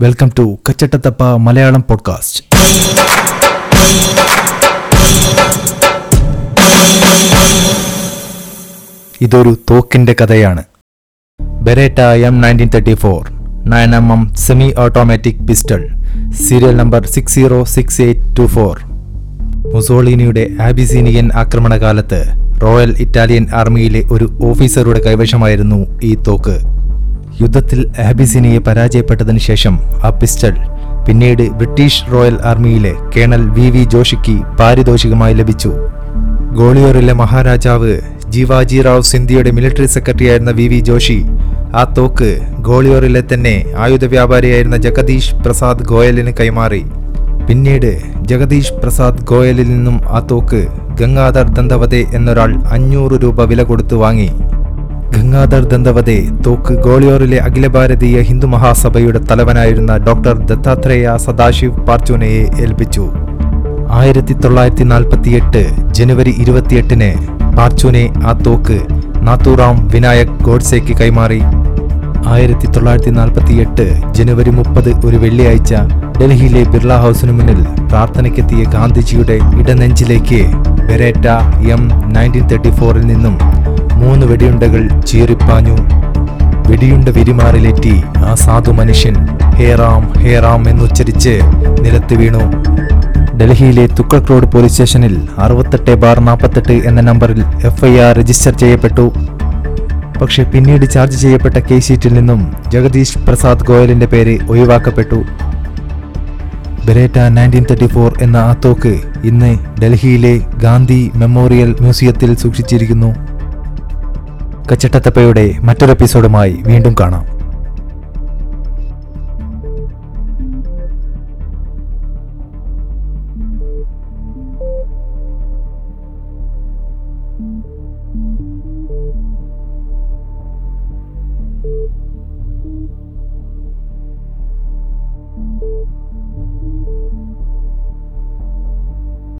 Welcome to കച്ചട്ടത്തപ്പ Malayalam podcast ഇതൊരു തോക്കിന്റെ കഥയാണ്. Beretta M nineteen thirty four nine M M semi automatic pistol serial number six zero six eight two four മുസോളിനിയുടെ ആബിസീനിയൻ ആക്രമണകാലത്ത് royal Italian ആർമിയിലെ ഒരു ഓഫീസറുടെ കൈവശമായിരുന്നു ഈ തോക്ക്. യുദ്ധത്തിൽ ആബിസിനിയെ പരാജയപ്പെട്ടതിന് ശേഷം ആ പിസ്റ്റൾ പിന്നീട് ബ്രിട്ടീഷ് റോയൽ ആർമിയിലെ കേണൽ വി വി ജോഷിക്ക് പാരിതോഷികമായി ലഭിച്ചു. ഗോളിയോറിലെ മഹാരാജാവ് ജീവാജിറാവ് സിന്ധിയുടെ മിലിറ്ററി സെക്രട്ടറിയായിരുന്ന വി വി ജോഷി ആ തോക്ക് ഗോളിയോറിലെ തന്നെ ആയുധ വ്യാപാരിയായിരുന്ന ജഗദീഷ് പ്രസാദ് ഗോയലിന് കൈമാറി. പിന്നീട് ജഗദീഷ് പ്രസാദ് ഗോയലിൽ നിന്നും ആ തോക്ക് ഗംഗാധർ ദന്തവതെ എന്നൊരാൾ അഞ്ഞൂറ് രൂപ വില കൊടുത്തു വാങ്ങി. ഗംഗാധർ ദന്തവതെ തോക്ക് ഗോളിയോറിലെ അഖില ഭാരതീയ ഹിന്ദു മഹാസഭയുടെ തലവനായിരുന്ന ഡോക്ടർ ദത്താത്രേയ സദാശിവ് പാർച്ചൂനയെ ഏൽപ്പിച്ചു. ആയിരത്തി തൊള്ളായിരത്തി നാൽപ്പത്തിയെട്ട് ജനുവരി ഇരുപത്തിയെട്ടിന് പാർച്ചൂനെ ആ തോക്ക് നാത്തൂറാം വിനായക് ഗോഡ്സേക്ക് കൈമാറി. ആയിരത്തി തൊള്ളായിരത്തി നാൽപ്പത്തിയെട്ട് ജനുവരി മുപ്പത് ഒരു വെള്ളിയാഴ്ച ഡൽഹിയിലെ ബിർള ഹൗസിനു മുന്നിൽ പ്രാർത്ഥനയ്ക്കെത്തിയ ഗാന്ധിജിയുടെ ഇടനെഞ്ചിലേക്ക് ബെരേറ്റ എം നയന്റീൻ തേർട്ടി ഫോറിൽ നിന്നും മൂന്ന് വെടിയുണ്ടകൾ ചീറിപ്പാഞ്ഞു. വെടിയുണ്ട വിരിമാറിലേറ്റി ആ സാധു മനുഷ്യൻ ഹേറാം ഹേറാം എന്നുച്ചരിച്ച് നിലത്ത് വീണു. ഡൽഹിയിലെ തുക്കക് റോഡ് പോലീസ് സ്റ്റേഷനിൽ അറുപത്തെട്ട് ബാർ നാൽപ്പത്തെട്ട് എന്ന നമ്പറിൽ എഫ്ഐആർ രജിസ്റ്റർ ചെയ്യപ്പെട്ടു. പക്ഷേ പിന്നീട് ചാർജ് ചെയ്യപ്പെട്ട കേസ് ഷീറ്റിൽ നിന്നും ജഗദീഷ് പ്രസാദ് ഗോയലിന്റെ പേര് ഒഴിവാക്കപ്പെട്ടു. ബെരേറ്റ നയന്റീൻ തേർട്ടി ഫോർ എന്ന ആ തോക്ക് ഇന്ന് ഡൽഹിയിലെ ഗാന്ധി മെമ്മോറിയൽ മ്യൂസിയത്തിൽ സൂക്ഷിച്ചിരിക്കുന്നു. കച്ചട്ടത്തപ്പയുടെ മറ്റൊരു എപ്പിസോഡുമായി വീണ്ടും കാണാം.